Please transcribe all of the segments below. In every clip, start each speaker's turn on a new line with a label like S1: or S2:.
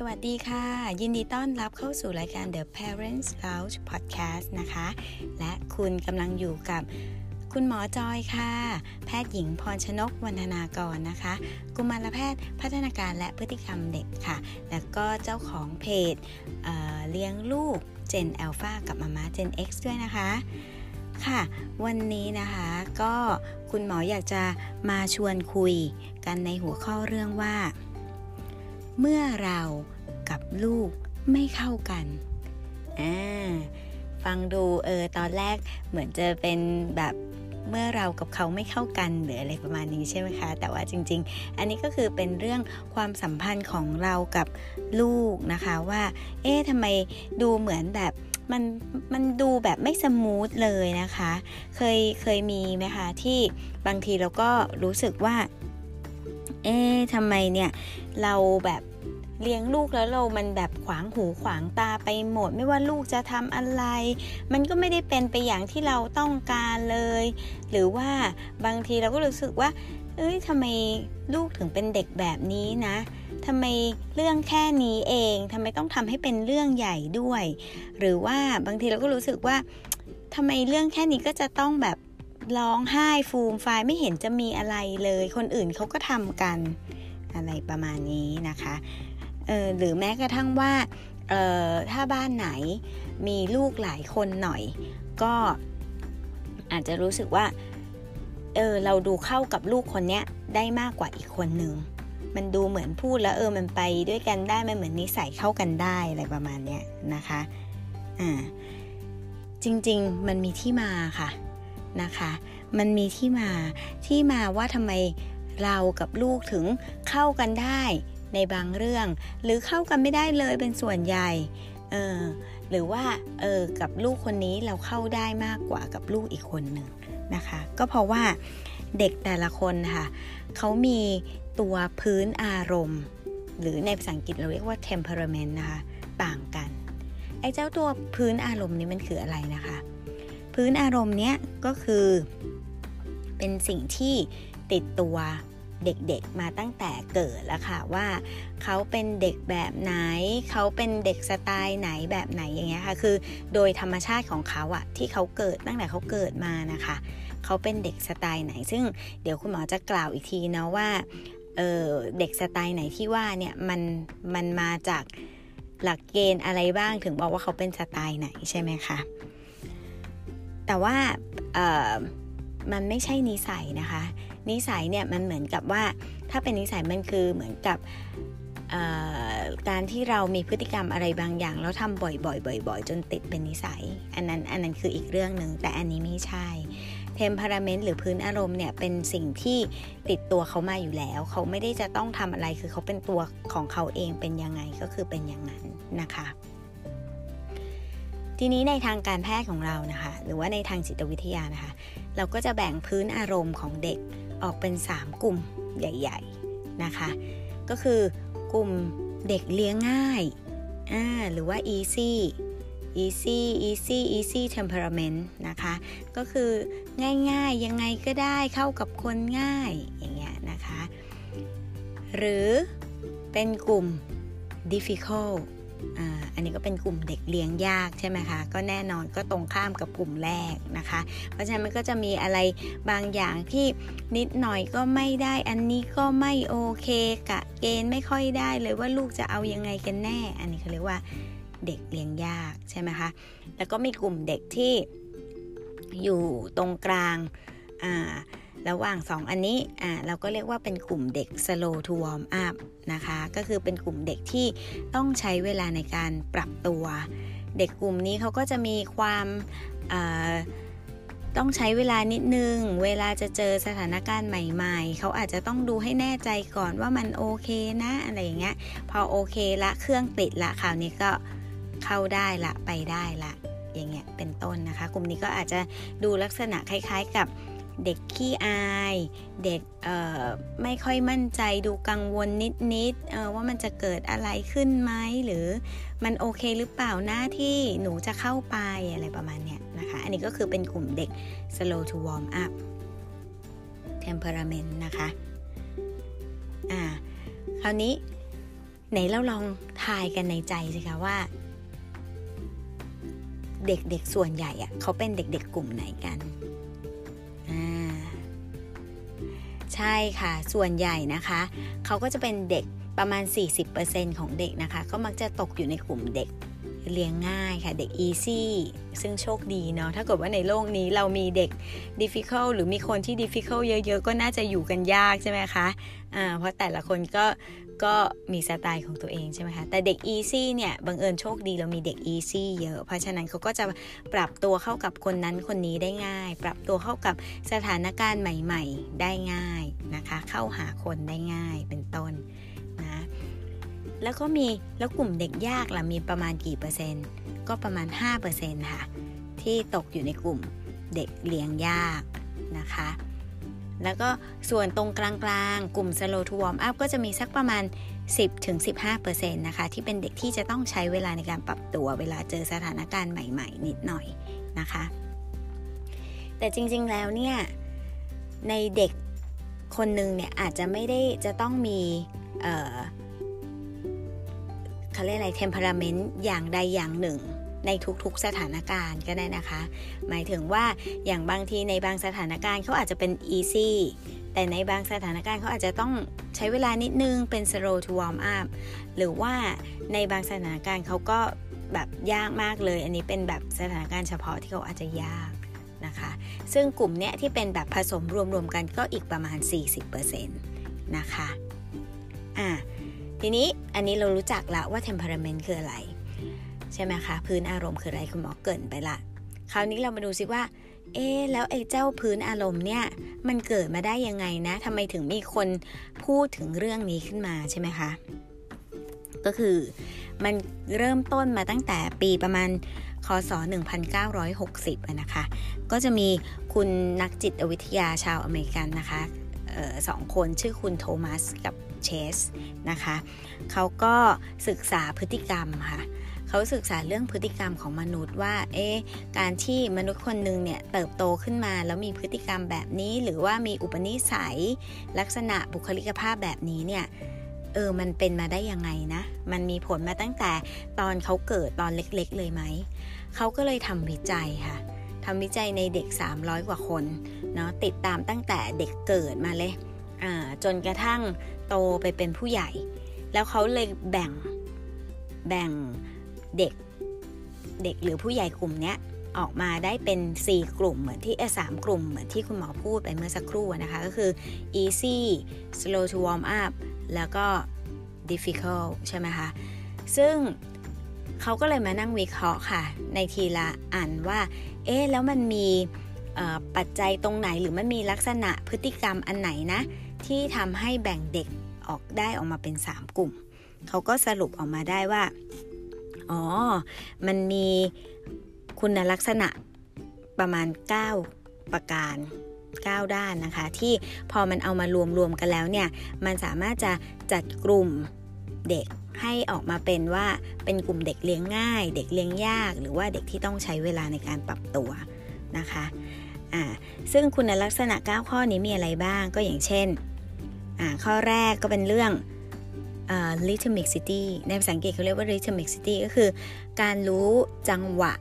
S1: สวัสดีค่ะ ยินดีต้อนรับเข้าสู่รายการ The Parents Lounge Podcast นะคะ และคุณกำลังอยู่กับคุณหมอจอยค่ะ แพทย์หญิงพรชนกวรรณนากรนะคะ กุมารแพทย์พัฒนาการและพฤติกรรมเด็กค่ะ แล้วก็เจ้าของเพจเเลี้ยงลูก Gen Alpha กับมาม่า Gen X ด้วยนะคะ ค่ะ วันนี้นะคะก็คุณหมออยากจะมาชวนคุยกันในหัวข้อเรื่องว่า เมื่อเรากับลูกไม่เข้ากันอ่าฟังดูเออตอนแรกเหมือนจะเป็นแบบเมื่อเรากับเขาไม่เข้ากันหรืออะไรประมาณนี้ใช่ไหมคะ แต่ว่าจริง ๆ อันนี้ก็คือเป็นเรื่องความสัมพันธ์ของเรากับลูกนะคะว่า เอ๊ะทำไมดูเหมือนแบบมันมันดูแบบไม่สมูทเลยนะคะ เคยเคยมีไหมคะที่บางทีเราก็รู้สึกว่า เอ๊ะทำไมเนี่ยเราแบบ เลี้ยงลูกแล้วเรามันแบบขวางหูขวางตาไปหมด ไม่ว่าลูกจะทำอะไร มันก็ไม่ได้เป็นไปอย่างที่เราต้องการเลย หรือว่าบางทีเราก็รู้สึกว่า เอ้ยทำไมลูกถึงเป็นเด็กแบบนี้นะทำไมเรื่องแค่นี้เองทำไมต้องทำให้เป็นเรื่องใหญ่ด้วย หรือว่าบางทีเราก็รู้สึกว่าทำไมเรื่องแค่นี้ก็จะต้องแบบร้องไห้ฟูมไฟไม่เห็นจะมีอะไรเลย คนอื่นเขาก็ทำกันอะไรประมาณนี้นะคะ หรือแม้กระทั่งว่าออถ้าบ้านไหนมีลูกหลายคนหน่อย ก็อาจจะรู้สึกว่าเออเราดูเข้ากับลูกคนนี้ได้มากกว่าอีกคนนึง มันดูเหมือนพูดแล้วเออมันไปด้วยกันได้ มันเหมือนนิสัยเข้ากันได้อะไรประมาณเนี้ยนะคะอ่าจริงๆมันมีที่มาค่ะนะคะ มันมีที่มาที่มาว่าทำไมเรากับลูกถึงเข้ากันได้ ในบางเรื่อง หรือเข้ากันไม่ได้เลยเป็นส่วนใหญ่เออหรือว่าเออกับลูกคนนี้เราเข้าได้มากกว่ากับลูกอีกคนหนึ่งนะคะ ก็เพราะว่าเด็กแต่ละคนค่ะเขามีตัวพื้นอารมณ์ หรือในภาษาอังกฤษเราเรียกว่า temperament นะคะต่างกันไอ้เจ้าตัวพื้นอารมณ์นี้มันคืออะไรนะคะ พื้นอารมณ์เนี้ยก็คือเป็นสิ่งที่ติดตัว เด็กๆมาตั้งแต่เกิดแล้วค่ะว่าเขาเป็นเด็กแบบไหน เขาเป็นเด็กสไตล์ไหนแบบไหนอย่างเงี้ยค่ะ คือโดยธรรมชาติของเขาอะที่เขาเกิดตั้งแต่เขาเกิดมานะคะ เขาเป็นเด็กสไตล์ไหน ซึ่งเดี๋ยวคุณหมอจะกล่าวอีกทีนะว่าเเด็กสไตล์ไหนที่ว่าเนี่ยมันมันมาจากหลักเกณฑ์อะไรบ้างถึงบอกว่าเขาเป็นสไตล์ไหนใช่ไหมคะแต่ว่ามันไม่ใช่นิสัยนะคะ นิสัยเนี่ยมันเหมือนกับว่า ถ้าเป็นนิสัยมันคือเหมือนกับการที่เรามีพฤติกรรมอะไรบางอย่าง แล้วทำบ่อยๆบ่อย ๆ จนติดเป็นนิสัย อันนั้นอันนั้นคืออีกเรื่องหนึ่งแต่อันนี้ไม่ใช่เทมเพอร์เมนต์หรือพื้นอารมณ์เนี่ยเป็นสิ่งที่ติดตัวเขามาอยู่แล้ว เขาไม่ได้จะต้องทำอะไรคือเขาเป็นตัวของเขาเองเป็นยังไงก็คือเป็นอย่างนั้นนะคะ ทีนี้ในทางการแพทย์ของเรานะคะ หรือว่าในทางจิตวิทยานะคะ เราก็จะแบ่งพื้นอารมณ์ของเด็ก ออกเป็น 3 กลุ่มใหญ่ๆนะคะ ก็คือกลุ่มเด็กเลี้ยงง่ายอ่าหรือว่า easy easy easy easy temperament นะคะ ก็คือง่ายๆ ยังไงก็ได้เข้ากับคนง่ายอย่างเงี้ยนะคะ หรือเป็นกลุ่ม difficult อันนี้ก็เป็นกลุ่มเด็กเลี้ยงยากใช่ไหมคะ ก็แน่นอนก็ตรงข้ามกับกลุ่มแรกนะคะ เพราะฉะนั้นมันก็จะมีอะไรบางอย่างที่นิดหน่อยก็ไม่ได้ อันนี้ก็ไม่โอเคกะเกณฑ์ไม่ค่อยได้เลยว่าลูกจะเอายังไงกันแน่ อันนี้เขาเรียกว่าเด็กเลี้ยงยากใช่ไหมคะ แล้วก็มีกลุ่มเด็กที่อยู่ตรงกลาง อ่า ระหว่าง 2 อันนี้อ่าเราก็เรียกว่าเป็นกลุ่มเด็ก slow to warm up นะคะ ก็คือเป็นกลุ่มเด็กที่ต้องใช้เวลาในการปรับตัว เด็กกลุ่มนี้เขาก็จะมีความต้องใช้เวลานิดนึง เวลาจะเจอสถานการณ์ใหม่ ๆ เขาอาจจะต้องดูให้แน่ใจก่อนว่ามันโอเคนะอะไรอย่างเงี้ย พอโอเคละเครื่องติดละคราวนี้ก็เข้าได้ละไปได้ละอย่างเงี้ยเป็นต้นนะคะ กลุ่มนี้ก็อาจจะดูลักษณะคล้าย ๆกับ เด็กขี้อาย เด็กไม่ค่อยมั่นใจดูกังวลนิดๆว่ามันจะเกิดอะไรขึ้นไหมหรือมันโอเคหรือเปล่าหน้าที่หนูจะเข้าไปอะไรประมาณเนี้ยนะคะ อันนี้ก็คือเป็นกลุ่มเด็ก slow to warm up temperament นะคะอ่าคราวนี้ไหนเราลองทายกันในใจสิคะว่า เด็กๆส่วนใหญ่อะเขาเป็นเด็กๆกลุ่มไหนกัน ใช่ค่ะ ส่วนใหญ่นะคะ เขาก็จะเป็นเด็กประมาณ 40%ของเด็กนะคะ ก็มักจะตกอยู่ในกลุ่มเด็ก เลี้ยงง่ายค่ะ เด็ก easy ซึ่งโชคดีเนาะถ้าเกิดว่าในโลกนี้เรามีเด็ก difficult หรือมีคนที่ difficult เยอะๆ ก็น่าจะอยู่กันยากใช่ไหมคะอ่าเพราะแต่ละคนก็ก็มีสไตล์ของตัวเองใช่ไหมคะ แต่เด็ก easy เนี่ยบังเอิญโชคดีเรามีเด็ก easy เยอะ เพราะฉะนั้นเขาก็จะปรับตัวเข้ากับคนนั้นคนนี้ได้ง่าย ปรับตัวเข้ากับสถานการณ์ใหม่ ๆ ได้ง่ายนะคะ เข้าหาคนได้ง่ายเป็นต้น แล้วก็มีแล้วกลุ่มเด็กยากล่ะมีประมาณกี่เปอร์เซ็นต์ ก็ประมาณ 5%ค่ะ ที่ตกอยู่ในกลุ่มเด็กเลี้ยงยากนะคะ แล้วก็ส่วนตรงกลางๆ กลุ่ม slow to warm up ก็จะมีสักประมาณ 10-15%นะคะ ที่เป็นเด็กที่จะต้องใช้เวลาในการปรับตัวเวลาเจอสถานการณ์ใหม่ๆ นิดหน่อยนะคะ แต่จริงๆแล้วเนี่ย ในเด็กคนหนึ่งเนี่ยอาจจะไม่ได้จะต้องมีเเขาเรียกอะไร temperament อย่างใดอย่างหนึ่ง ในทุกๆสถานการณ์ก็ได้นะคะ หมายถึงว่าอย่างบางทีในบางสถานการณ์เขาอาจจะเป็น easy แต่ในบางสถานการณ์เขาอาจจะต้องใช้เวลานิดนึงเป็น slow to warm up หรือว่าในบางสถานการณ์เขาก็แบบยากมากเลย อันนี้เป็นแบบสถานการณ์เฉพาะที่เขาอาจจะยากนะคะ ซึ่งกลุ่มเนี้ยที่เป็นแบบผสมรวมๆกันก็อีกประมาณ 40%นะคะ อะ ทีนี้อันนี้เรารู้จักละว่า temperament คืออะไร ใช่ไหมคะ พื้นอารมณ์คืออะไรคุณหมอเกินไปละ คราวนี้เรามาดูซิว่า เอ๊แล้วไอ้เจ้าพื้นอารมณ์เนี่ย มันเกิดมาได้ยังไงนะทำไมถึงมีคนพูดถึงเรื่องนี้ขึ้นมาใช่ไหมคะ ก็คือมันเริ่มต้นมาตั้งแต่ปีประมาณคศ 1960 นะคะ ก็จะมีคุณนักจิตวิทยาชาวอเมริกันนะคะสองคนชื่อคุณโทมัสกับ ชสนะคะเขาก็ศึกษาพฤติกรรมค่ะเขาศึกษาเรื่องพฤติกรรมของมนุษย์ว่า เอ๊การที่มนุษย์คนหนึ่งเนี่ยเติบโตขึ้นมาแล้วมีพฤติกรรมแบบนี้ หรือว่ามีอุปนิสัย ลักษณะบุคลิกภาพแบบนี้เนี่ยเออ มันเป็นมาได้ยังไงนะ มันมีผลมาตั้งแต่ตอนเขาเกิดตอนเล็กๆ เลยไหม เขาก็เลยทำวิจัยค่ะ ทำวิจัยในเด็ก 300 กว่าคน เนาะ ติดตามตั้งแต่เด็กเกิดมาเลย จนกระทั่ง โตไปเป็นผู้ใหญ่ แล้วเขาเลยแบ่งแบ่งเด็กเด็กหรือผู้ใหญ่กลุ่มนี้ออกมาได้เป็น 4 กลุ่มเหมือนที่สามกลุ่มเหมือนที่คุณหมอพูดไปเมื่อสักครู่นะคะ ก็คือ easy slow to warm up แล้วก็ difficult ใช่ไหมคะ ซึ่งเขาก็เลยมานั่งวิเคราะห์ค่ะ ในทีละอันว่า เอ๊ะ แล้วมันมีปัจจัยตรงไหนหรือมันมีลักษณะพฤติกรรมอันไหนนะ ที่ทำให้แบ่งเด็กออกได้ออกมาเป็น 3 กลุ่ม เขาก็สรุปออกมาได้ว่า อ๋อ มันมีคุณลักษณะประมาณ 9 ประการ 9 ด้านนะคะ ที่พอมันเอามารวมๆกันแล้วเนี่ย มันสามารถจะจัดกลุ่มเด็กให้ออกมาเป็นว่าเป็นกลุ่มเด็กเลี้ยงง่าย เด็กเลี้ยงยาก หรือว่าเด็กที่ต้องใช้เวลาในการปรับตัวนะคะ อ่า ซึ่งคุณลักษณะ 9 ข้อนี้มีอะไรบ้างก็อย่างเช่น ข้อแรกก็เป็นเรื่อง rhythmicity ในภาษาอังกฤษเขาเรียกว่า rhythmicity ก็คือ การรู้จังหวะ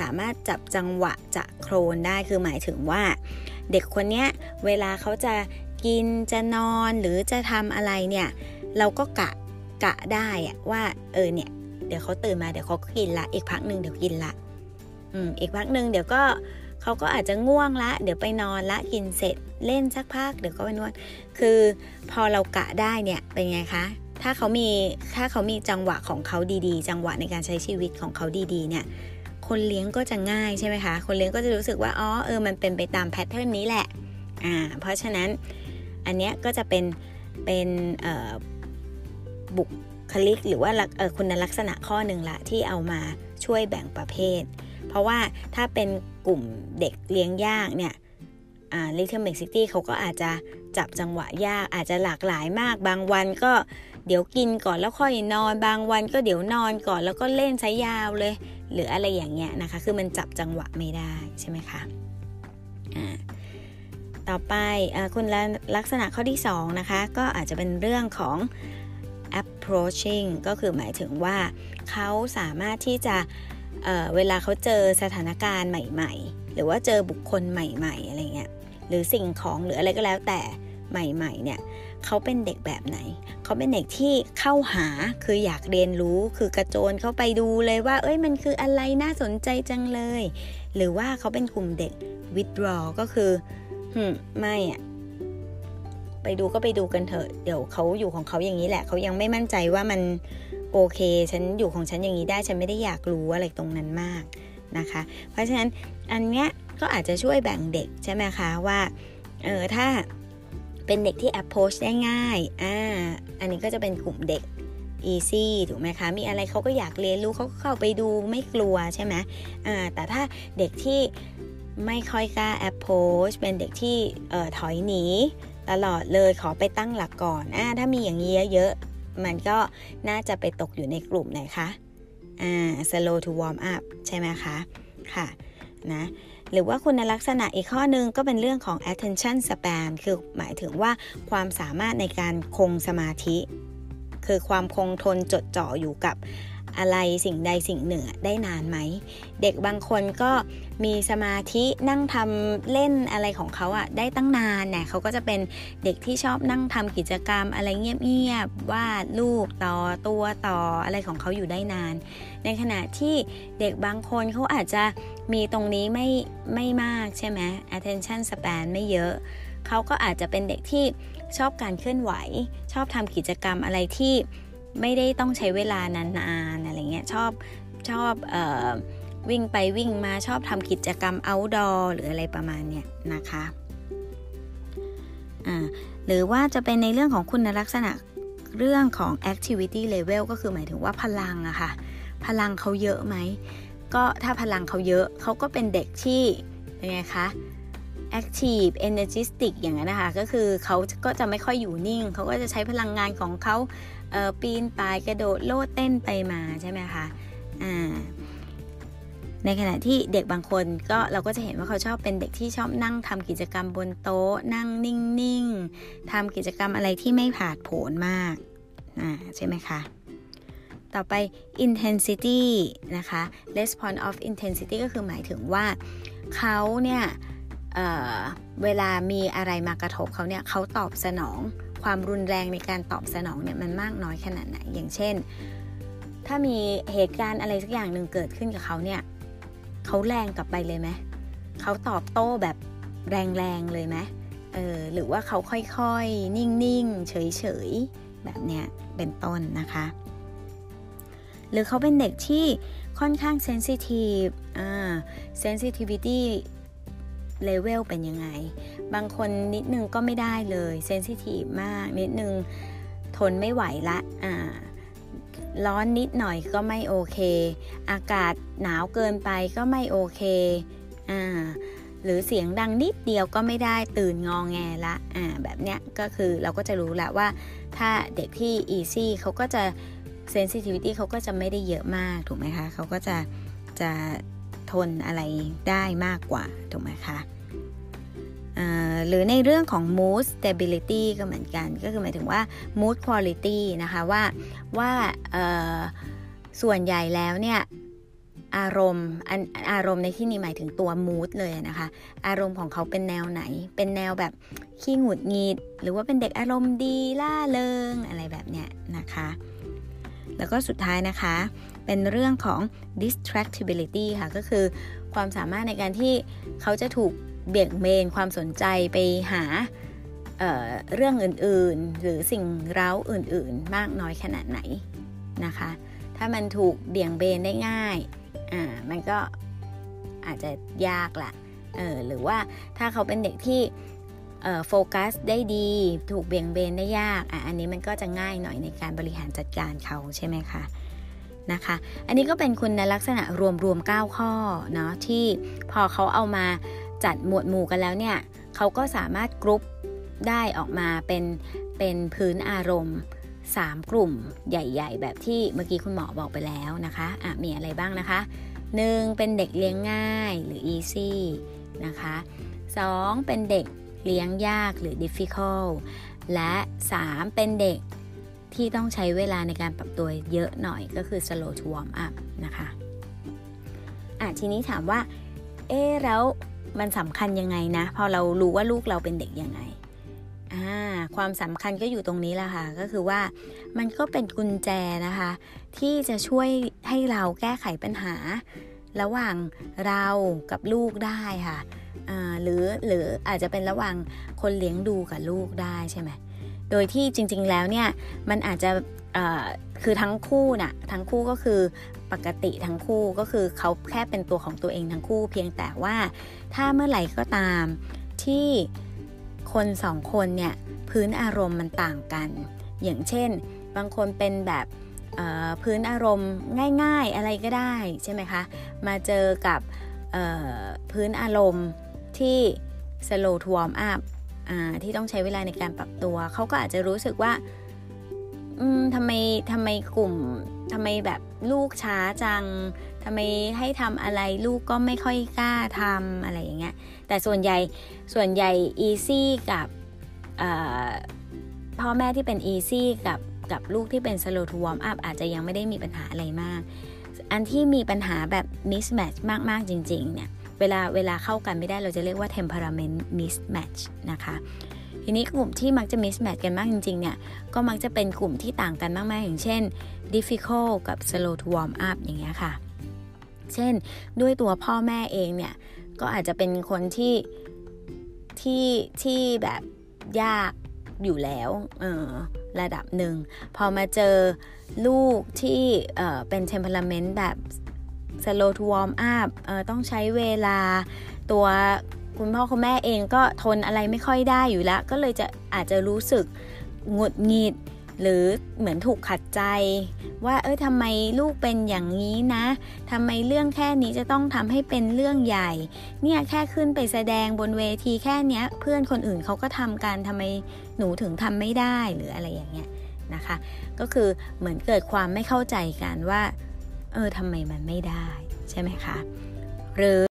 S1: สามารถจับจังหวะจะโครนได้คือหมายถึงว่า เด็กคนนี้เวลาเขาจะกินจะนอนหรือจะทำอะไรเนี่ย เราก็กะกะได้อะว่าเออเนี่ย เดี๋ยวเขาตื่นมาเดี๋ยวเขากินละ อีกพักหนึ่งเดี๋ยวกินละ อืมอีกพักหนึ่งเดี๋ยวก็ เขาก็อาจจะง่วงละ เดี๋ยวไปนอนละกินเสร็จเล่นสักพักเดี๋ยวก็ไปนวด คือพอเรากะได้เนี่ยเป็นไงคะ ถ้าเขามีถ้าเขามีจังหวะของเขาดีๆ จังหวะในการใช้ชีวิตของเขาดีๆเนี่ยคนเลี้ยงก็จะง่ายใช่ไหมคะ คนเลี้ยงก็จะรู้สึกว่า อ๋อ เออ มันเป็นไปตามแพทเทิร์นนี้แหละ อ่า เพราะฉะนั้นอันเนี้ยก็จะเป็น เป็นบุคลิกหรือว่าคุณลักษณะข้อหนึ่งละที่เอามาช่วยแบ่งประเภท เพราะว่าถ้าเป็นกลุ่มเด็กเลี้ยงยากเนี่ยอ่า Little Mix City เขาก็อาจจะจับจังหวะยากอาจจะหลากหลายมาก บางวันก็เดี๋ยวกินก่อนแล้วค่อยนอน บางวันก็เดี๋ยวนอนก่อนแล้วก็เล่นใช้ยาวเลย หรืออะไรอย่างเงี้ยนะคะ คือมันจับจังหวะไม่ได้ใช่ไหมคะต่อไปอคุณลักษณะข้อที่ 2 นะคะ ก็อาจจะเป็นเรื่องของ approaching ก็คือหมายถึงว่าเขาสามารถที่จะ เเวลาเขาเจอสถานการณ์ใหม่ ๆ หรือว่าเจอบุคคลใหม่ ๆ อะไรเงี้ยหรือสิ่งของหรืออะไรก็แล้วแต่ใหม่ ๆ เนี่ยเขาเป็นเด็กแบบไหน เขาเป็นเด็กที่เข้าหาคืออยากเรียนรู้คือกระโจนเข้าไปดูเลยว่า เอ้ยมันคืออะไรน่าสนใจจังเลย หรือว่าเขาเป็นกลุ่มเด็ก withdraw ก็คือหืมไม่อะไปดูก็ไปดูกันเถอะ เดี๋ยวเขาอยู่ของเขาอย่างนี้แหละ เขายังไม่มั่นใจว่ามัน โอเค ฉันอยู่ของฉันอย่างนี้ได้ฉันไม่ได้อยากรู้อะไรตรงนั้นมากนะคะ เพราะฉะนั้นอันเนี้ยก็อาจจะช่วยแบ่งเด็กใช่ไหมคะว่าเออถ้าเป็นเด็กที่ approach ได้ง่ายอ่าอันนี้ก็จะเป็นกลุ่มเด็ก easy ถูกไหมคะ มีอะไรเขาก็อยากเรียนรู้เขาก็เข้าไปดูไม่กลัวใช่ไหมอ่าแต่ถ้าเด็กที่ไม่ค่อยกล้า approach เป็นเด็กที่เอ่อถอยหนีตลอดเลยขอไปตั้งหลักก่อนอ่าถ้ามีอย่างนี้เยอะ มันก็น่าจะไปตกอยู่ในกลุ่มไหนคะ อ่า slow to warm up ใช่ไหมคะ ค่ะ นะหรือว่าคุณลักษณะอีกข้อนึงก็เป็นเรื่องของ attention span คือหมายถึงว่าความสามารถในการคงสมาธิ คือความคงทนจดจ่ออยู่กับ อะไรสิ่งใดสิ่งหนึ่งได้นานไหม เด็กบางคนก็มีสมาธินั่งทำเล่นอะไรของเขาอะได้ตั้งนานเนี่ยเขาก็จะเป็นเด็กที่ชอบนั่งทำกิจกรรมอะไรเงียบๆวาดรูปต่อตัวต่ออะไรของเขาอยู่ได้นาน ในขณะที่เด็กบางคนเขาอาจจะมีตรงนี้ไม่ไม่มากใช่ไหม attention span ไม่เยอะเขาก็อาจจะเป็นเด็กที่ชอบการเคลื่อนไหว ชอบทำกิจกรรมอะไรที่ ไม่ได้ต้องใช้เวลานานๆอะไรเงี้ยชอบชอบออวิ่งไปวิ่งมาชอบทำกิจกรรม outdoor หรืออะไรประมาณเนี้ยนะคะอ่าหรือว่าจะเป็นในเรื่องของคุณลักษณะเรื่องของ activity level ก็คือหมายถึงว่าพลังอะคะ่ะ พลังเขาเยอะไหม ก็ถ้าพลังเขาเยอะเขาก็เป็นเด็กที่ยังไงคะ active energetic อย่างนั้นนะคะ ก็คือเขาก็จะไม่ค่อยอยู่นิ่ง เขาก็จะใช้พลังงานของเขา ปีนป่ายกระโดดโลดเต้นไปมาใช่ไหมคะอ่าในขณะที่เด็กบางคนก็เราก็จะเห็นว่าเขาชอบเป็นเด็กที่ชอบนั่งทำกิจกรรมบนโต๊ะ นั่งนิ่งๆทำกิจกรรมอะไรที่ไม่ผาดโผนมากอ่าใช่ไหมคะต่อไป intensity นะคะ response of intensity ก็คือหมายถึงว่าเขาเนี่ยเเวลามีอะไรมากระทบเขาเนี่ยเขาตอบสนอง ความรุนแรงในการตอบสนองเนี่ยมันมากน้อยขนาดไหนอย่างเช่น ถ้ามีเหตุการณ์อะไรสักอย่างหนึ่งเกิดขึ้นกับเขาเนี่ยเขาแรงกลับไปเลยไหมเขาตอบโต้แบบแรงๆเลยไหมเออหรือว่าเขาค่อยๆ นิ่งๆ เฉยๆ แบบเนี้ยเป็นต้นนะคะ หรือเขาเป็นเด็กที่ค่อนข้าง sensitive อ่า sensitivity level เป็นยังไง บางคนนิดนึงก็ไม่ได้เลย sensitive มาก นิดนึงทนไม่ไหวละอ่าร้อนนิดหน่อยก็ไม่โอเค อากาศหนาวเกินไปก็ไม่โอเคอ่าหรือเสียงดังนิดเดียวก็ไม่ได้ตื่นงองแงละอ่าแบบเนี้ยก็คือเราก็จะรู้ละว่า ถ้าเด็กที่ easy เขาก็จะเซนซิทิวิตี้เขาก็จะไม่ได้เยอะมากถูกไหมคะเขาก็จะจะ ทนอะไรได้มากกว่า ถูกไหมคะหรือในเรื่องของ mood stability ก็เหมือนกัน ก็คือหมายถึงว่า mood quality นะคะว่าว่าส่วนใหญ่แล้วเนี่ยอารมณ์อารมณ์ในที่นี้หมายถึงตัว mood เลยนะคะ อารมณ์ของเขาเป็นแนวไหน เป็นแนวแบบขี้หงุดหงิดหรือว่าเป็นเด็กอารมณ์ดีล่าเริงอะไรแบบเนี้ยนะคะ แล้วก็สุดท้ายนะคะ เป็นเรื่องของ distractibility ค่ะ ก็คือความสามารถในการที่เขาจะถูกเบี่ยงเบนความสนใจไปหาเเรื่องอื่นๆ หรือสิ่งเร้าอื่นๆ มากน้อยขนาดไหนนะคะ ถ้ามันถูกเบี่ยงเบนได้ง่ายอ่ามันก็อาจจะยากละเออหรือว่าถ้าเขาเป็นเด็กที่โฟกัสได้ดี ถูกเบี่ยงเบนได้ยากอะอันนี้มันก็จะง่ายหน่อยในการบริหารจัดการเขาใช่ไหมคะ นะคะ อันนี้ก็เป็นคุณลักษณะรวมๆ9ข้อเนาะที่พอเขาเอามาจัดหมวดหมู่กันแล้วเนี่ยเขาก็สามารถกรุ๊ปได้ออกมาเป็นเป็นพื้นอารมณ์ 3 กลุ่มใหญ่ ๆ แบบที่เมื่อกี้คุณหมอบอกไปแล้วนะคะะมีอะไรบ้างนะคะ 1. เป็นเด็กเลี้ยงง่ายหรือ easy นะคะ 2. เป็นเด็กเลี้ยงยากหรือ difficult และ 3. เป็นเด็ก ที่ต้องใช้เวลาในการปรับตัวเยอะหน่อยก็คือ slow to warm up นะคะอะทีนี้ถามว่า เอ๊แล้วมันสำคัญยังไงนะ พอเรารู้ว่าลูกเราเป็นเด็กยังไงอ่าความสำคัญก็อยู่ตรงนี้แหละค่ะ ก็คือว่ามันก็เป็นกุญแจนะคะ ที่จะช่วยให้เราแก้ไขปัญหา ระหว่างเรากับลูกได้ค่ะหรือหรืออาจจะเป็นระหว่างคนเลี้ยงดูกับลูกได้ใช่ไหม โดยที่จริง ๆ แล้วเนี่ยมันอาจจะคือทั้งคู่นะ่ะทั้งคู่ก็คือปกติทั้งคู่ก็คือเขาแค่เป็นตัวของตัวเองทั้งคู่ เพียงแต่ว่าถ้าเมื่อไหร่ก็ตามที่คนสองคนเนี่ยพื้นอารมณ์มันต่างกัน อย่างเช่น บางคนเป็นแบบพื้นอารมณ์ง่าย ๆอะไรก็ได้ใช่ไหมคะมาเจอกับพื้นอารมณ์ที่ slow to warm up ที่ต้องใช้เวลาในการปรับตัว เขาก็อาจจะรู้สึกว่าทำไมทำไมกลุ่มทำไมแบบลูกช้าจังทำไมให้ทำอะไรลูกก็ไม่ค่อยกล้าทำอะไรอย่างเงี้ย แต่ส่วนใหญ่ส่วนใหญ่ easy กับพ่อแม่ที่เป็น easy กับกับลูกที่เป็น slow to warm up อาจจะยังไม่ได้มีปัญหาอะไรมาก อันที่มีปัญหาแบบ mismatch มาก ๆ จริง ๆ เนี่ย เวลาเวลาเข้ากันไม่ได้เราจะเรียกว่า temperament mismatch นะคะทีนี้กลุ่มที่มักจะ mismatch กันมากจริงๆเนี่ยก็มักจะเป็นกลุ่มที่ต่างกันมากๆอย่างเช่น difficult กับ slow to warm up อย่างเงี้ยค่ะ เช่นด้วยตัวพ่อแม่เองเนี่ยก็อาจจะเป็นคนที่ที่ที่แบบยากอยู่แล้วเออระดับหนึ่ง พอมาเจอลูกที่เออเป็น temperament แบบ slow to warm up เออต้องใช้เวลาตัวคุณพ่อคุณแม่เองก็ทนอะไรไม่ค่อยได้อยู่แล้วก็เลยจะอาจจะรู้สึกหงุดหงิด หรือเหมือนถูกขัดใจ ว่าเออทำไมลูกเป็นอย่างนี้นะทำไมเรื่องแค่นี้จะต้องทำให้เป็นเรื่องใหญ่ เนี่ยแค่ขึ้นไปแสดงบนเวทีแค่นี้เพื่อนคนอื่นเขาก็ทำกันทำไมหนูถึงทำไม่ได้หรืออะไรอย่างเงี้ยนะคะ ก็คือเหมือนเกิดความไม่เข้าใจกันว่า เออทำไมมันไม่ได้ใช่ไหมคะ หรือ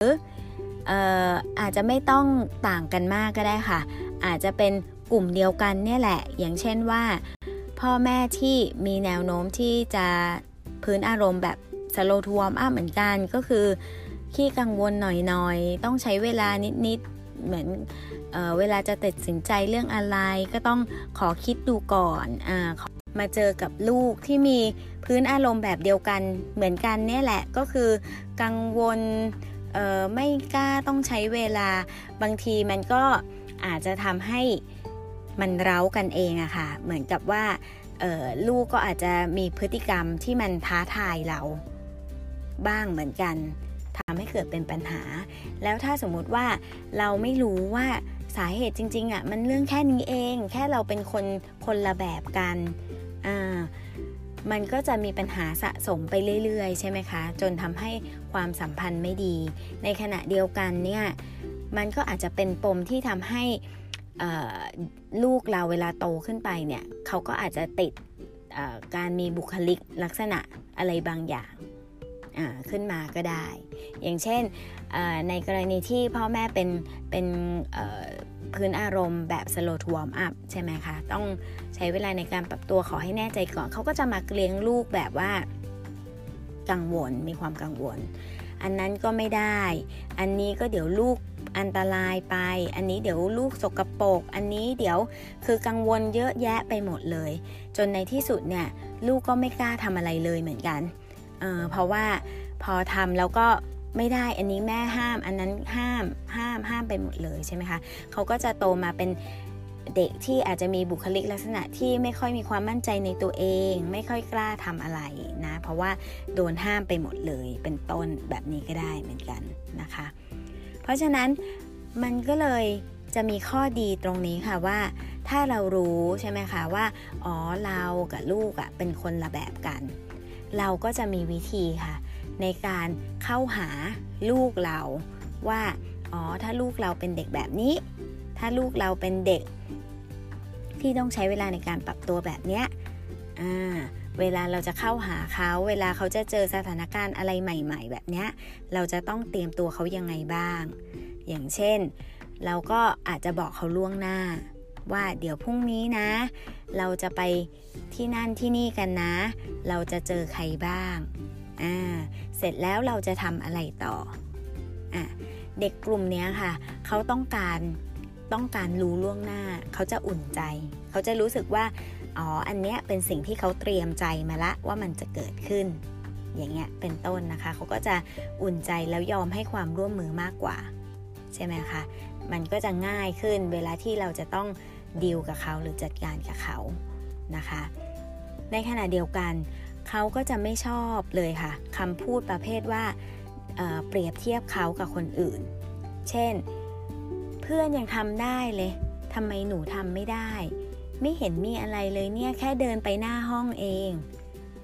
S1: ออาจจะไม่ต้องต่างกันมากก็ได้ค่ะ อาจจะเป็นกลุ่มเดียวกันเนี่ยแหละ อย่างเช่นว่า พ่อแม่ที่มีแนวโน้มที่จะพื้นอารมณ์แบบสโลทวอมอัพเหมือนกันก็คือขี้กังวลหน่อยๆ ต้องใช้เวลานิดๆ เหมือน เเวลาจะตัดสินใจเรื่องอะไร ก็ต้องขอคิดดูก่อนอมาเจอกับลูกที่มีพื้นอารมณ์แบบเดียวกันเหมือนกันเนี่ยแหละก็คือกังวลไม่กล้าต้องใช้เวลาบางทีมันก็อาจจะทำให้มันเร้ากันเองอะค่ะ เหมือนกับว่าลูกก็อาจจะมีพฤติกรรมที่มันท้าทายเราบ้างเหมือนกัน ทำให้เกิดเป็นปัญหา แล้วถ้าสมมุติว่าเราไม่รู้ว่าสาเหตุจริงๆอะ่ะมันเรื่องแค่นี้เอง แค่เราเป็นคนคนละแบบกันอ่ามันก็จะมีปัญหาสะสมไปเรื่อยๆ ใช่ไหมคะ จนทำให้ความสัมพันธ์ไม่ดี ในขณะเดียวกันเนี่ยมันก็อาจจะเป็นปมที่ทำให้ลูกเราเวลาโตขึ้นไปเนี่ยเขาก็อาจจะติดการมีบุคลิกลักษณะอะไรบางอย่าง ขึ้นมาก็ได้ อย่างเช่นในกรณีที่พ่อแม่เป็นเป็นพื้นอารมณ์แบบ slow to warm up ใช่ไหมคะ ต้องใช้เวลาในการปรับตัวขอให้แน่ใจก่อน เขาก็จะมาเลี้ยงลูกแบบว่ากังวล มีความกังวล อันนั้นก็ไม่ได้ อันนี้ก็เดี๋ยวลูกอันตรายไป อันนี้เดี๋ยวลูกสกรปรก อันนี้เดี๋ยวคือกังวลเยอะแยะไปหมดเลย จนในที่สุดเนี่ยลูกก็ไม่กล้าทำอะไรเลยเหมือนกัน เเพราะว่าพอทำแล้วก็ไม่ได้ อันนี้แม่ห้าม อันนั้นห้าม ห้าม ห้ามไปหมดเลยใช่ไหมคะ เขาก็จะโตมาเป็นเด็กที่อาจจะมีบุคลิกลักษณะที่ไม่ค่อยมีความมั่นใจในตัวเอง ไม่ค่อยกล้าทำอะไรนะ เพราะว่าโดนห้ามไปหมดเลย เป็นต้นแบบนี้ก็ได้เหมือนกันนะคะ เพราะฉะนั้นมันก็เลยจะมีข้อดีตรงนี้ค่ะว่าถ้าเรารู้ใช่ไหมคะว่าอ๋อเรากับลูกอะ่ะเป็นคนละแบบกัน เราก็จะมีวิธีค่ะ ในการเข้าหาลูกเราว่าอ๋อถ้าลูกเราเป็นเด็กแบบนี้ ถ้าลูกเราเป็นเด็ก ที่ต้องใช้เวลาในการปรับตัวแบบเนี้ยอ่าเวลาเราจะเข้าหาเขา เวลาเขาจะเจอสถานการณ์อะไรใหม่ ๆ แบบเนี้ยเราจะต้องเตรียมตัวเขายังไงบ้าง อย่างเช่น เราก็อาจจะบอกเขาล่วงหน้า ว่าเดี๋ยวพรุ่งนี้นะ เราจะไปที่นั่นที่นี่กันนะ เราจะเจอใครบ้างอ่าเสร็จแล้วเราจะทำอะไรต่ออะเด็กกลุ่มนี้ค่ะ เขาต้องการต้องการรู้ล่วงหน้า เขาจะอุ่นใจ เขาจะรู้สึกว่าอ๋ออันเนี้ยเป็นสิ่งที่เขาเตรียมใจมาละว่ามันจะเกิดขึ้น อย่างเงี้ยเป็นต้นนะคะ เขาก็จะอุ่นใจแล้วยอมให้ความร่วมมือมากกว่า ใช่ไหมคะมันก็จะง่ายขึ้นเวลาที่เราจะต้อง ดีลกับเขาหรือจัดการกับเขานะคะ ในขณะเดียวกันเขาก็จะไม่ชอบเลยค่ะคำพูดประเภทว่าเเปรียบเทียบเขากับคนอื่น เช่น เพื่อนยังทำได้เลยทำไมหนูทำไม่ได้ ไม่เห็นมีอะไรเลยเนี่ยแค่เดินไปหน้าห้องเอง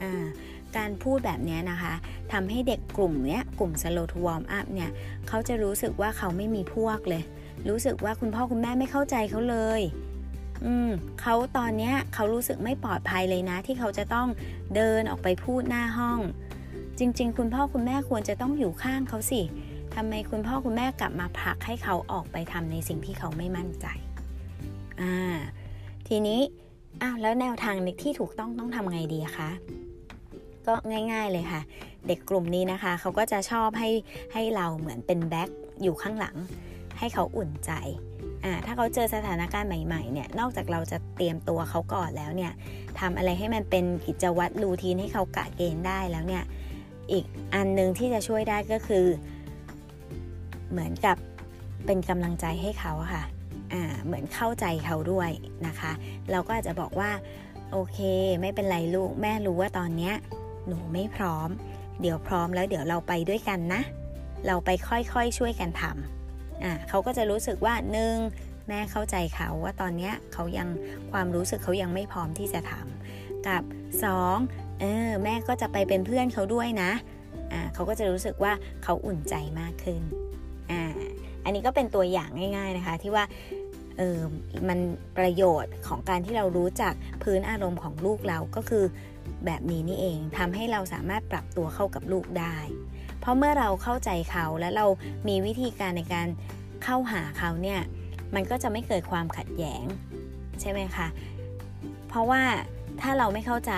S1: อการพูดแบบนี้นะคะทำให้เด็กกลุ่มเนี้ยกลุ่ม slow to warm up เนี่ยเขาจะรู้สึกว่าเขาไม่มีพวกเลย รู้สึกว่าคุณพ่อคุณแม่ไม่เข้าใจเขาเลย อืมเขาตอนเนี้ยเขารู้สึกไม่ปลอดภัยเลยนะ ที่เขาจะต้องเดินออกไปพูดหน้าห้อง จริง ๆ คุณพ่อคุณแม่ควรจะต้องอยู่ข้างเขาสิทำไมคุณพ่อคุณแม่กลับมาผลักให้เขาออกไปทำในสิ่งที่เขาไม่มั่นใจอ่าทีนี้อ้าวแล้วแนวทางที่ถูกต้องต้องทำไงดีคะก็ง่าย ๆเลยค่ะ เด็กกลุ่มนี้นะคะ เขาก็จะชอบให้ให้เราเหมือนเป็นแบ็คอยู่ข้างหลัง ให้เขาอุ่นใจ อ่าถ้าเขาเจอสถานการณ์ใหม่ๆเนี่ยนอกจากเราจะเตรียมตัวเขาก่อนแล้วเนี่ยทำอะไรให้มันเป็นกิจวัตรรูทีนให้เขากะเกณฑ์ได้แล้วเนี่ยอีกอันหนึ่งที่จะช่วยได้ก็คือ เหมือนกับเป็นกำลังใจให้เขาค่ะอ่าเหมือนเข้าใจเขาด้วยนะคะ เราก็อาจจะบอกว่าโอเค ไม่เป็นไรลูกแม่รู้ว่าตอนเนี้ยหนูไม่พร้อม เดี๋ยวพร้อมแล้วเดี๋ยวเราไปด้วยกันนะ เราไปค่อยๆช่วยกันทำ อ่าเขาก็จะรู้สึกว่าหนึ่งแม่เข้าใจเขาว่าตอนเนี้ยเขายังความรู้สึกเขายังไม่พร้อมที่จะทำกับ2เออแม่ก็จะไปเป็นเพื่อนเขาด้วยนะอ่าเขาก็จะรู้สึกว่าเขาอุ่นใจมากขึ้นอ่าอันนี้ก็เป็นตัวอย่างง่าย ๆนะคะ ที่ว่าเออมันประโยชน์ของการที่เรารู้จักพื้นอารมณ์ของลูกเราก็คือแบบนี้นี่เองทำให้เราสามารถปรับตัวเข้ากับลูกได้ เพราะเมื่อเราเข้าใจเขาและเรามีวิธีการในการเข้าหาเขาเนี่ยมันก็จะไม่เกิดความขัดแย้งใช่ไหมคะเพราะว่าถ้าเราไม่เข้าใจ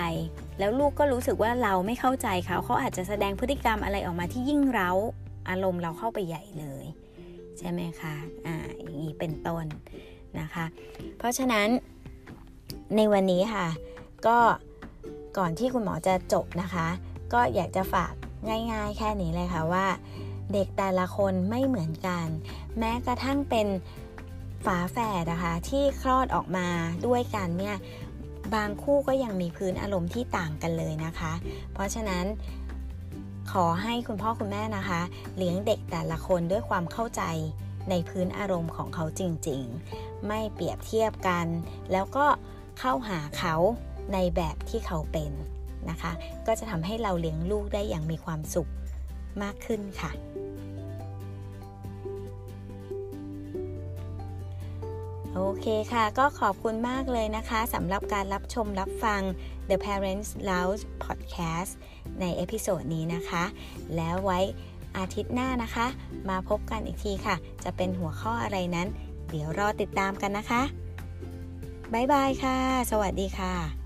S1: แล้วลูกก็รู้สึกว่าเราไม่เข้าใจเขาเขาอาจจะแสดงพฤติกรรมอะไรออกมาที่ยิ่งเร้าอารมณ์เราเข้าไปใหญ่เลย ใช่ไหมคะอ่าอย่างนี้เป็นต้นนะคะ เพราะฉะนั้นในวันนี้ค่ะ ก็ก่อนที่คุณหมอจะจบนะคะ ก็อยากจะฝาก ง่ายๆ แค่นี้เลยค่ะว่า เด็กแต่ละคนไม่เหมือนกัน แม้กระทั่งเป็นฝาแฝดนะคะที่คลอดออกมาด้วยกันเนี่ยบางคู่ก็ยังมีพื้นอารมณ์ที่ต่างกันเลยนะคะ เพราะฉะนั้นขอให้คุณพ่อคุณแม่นะคะ เลี้ยงเด็กแต่ละคนด้วยความเข้าใจในพื้นอารมณ์ของเขาจริงๆ ไม่เปรียบเทียบกัน แล้วก็เข้าหาเขาในแบบที่เขาเป็น นะคะ ก็จะทำให้เราเลี้ยงลูกได้อย่างมีความสุขมากขึ้นค่ะ โอเคค่ะ ก็ขอบคุณมากเลยนะคะสำหรับการรับชมรับฟัง The Parents Lounge Podcast ใน episode นี้นะคะ แล้วไว้อาทิตย์หน้านะคะ มาพบกันอีกทีค่ะ จะเป็นหัวข้ออะไรนั้น เดี๋ยวรอติดตามกันนะคะ บ๊ายบายค่ะ สวัสดีค่ะ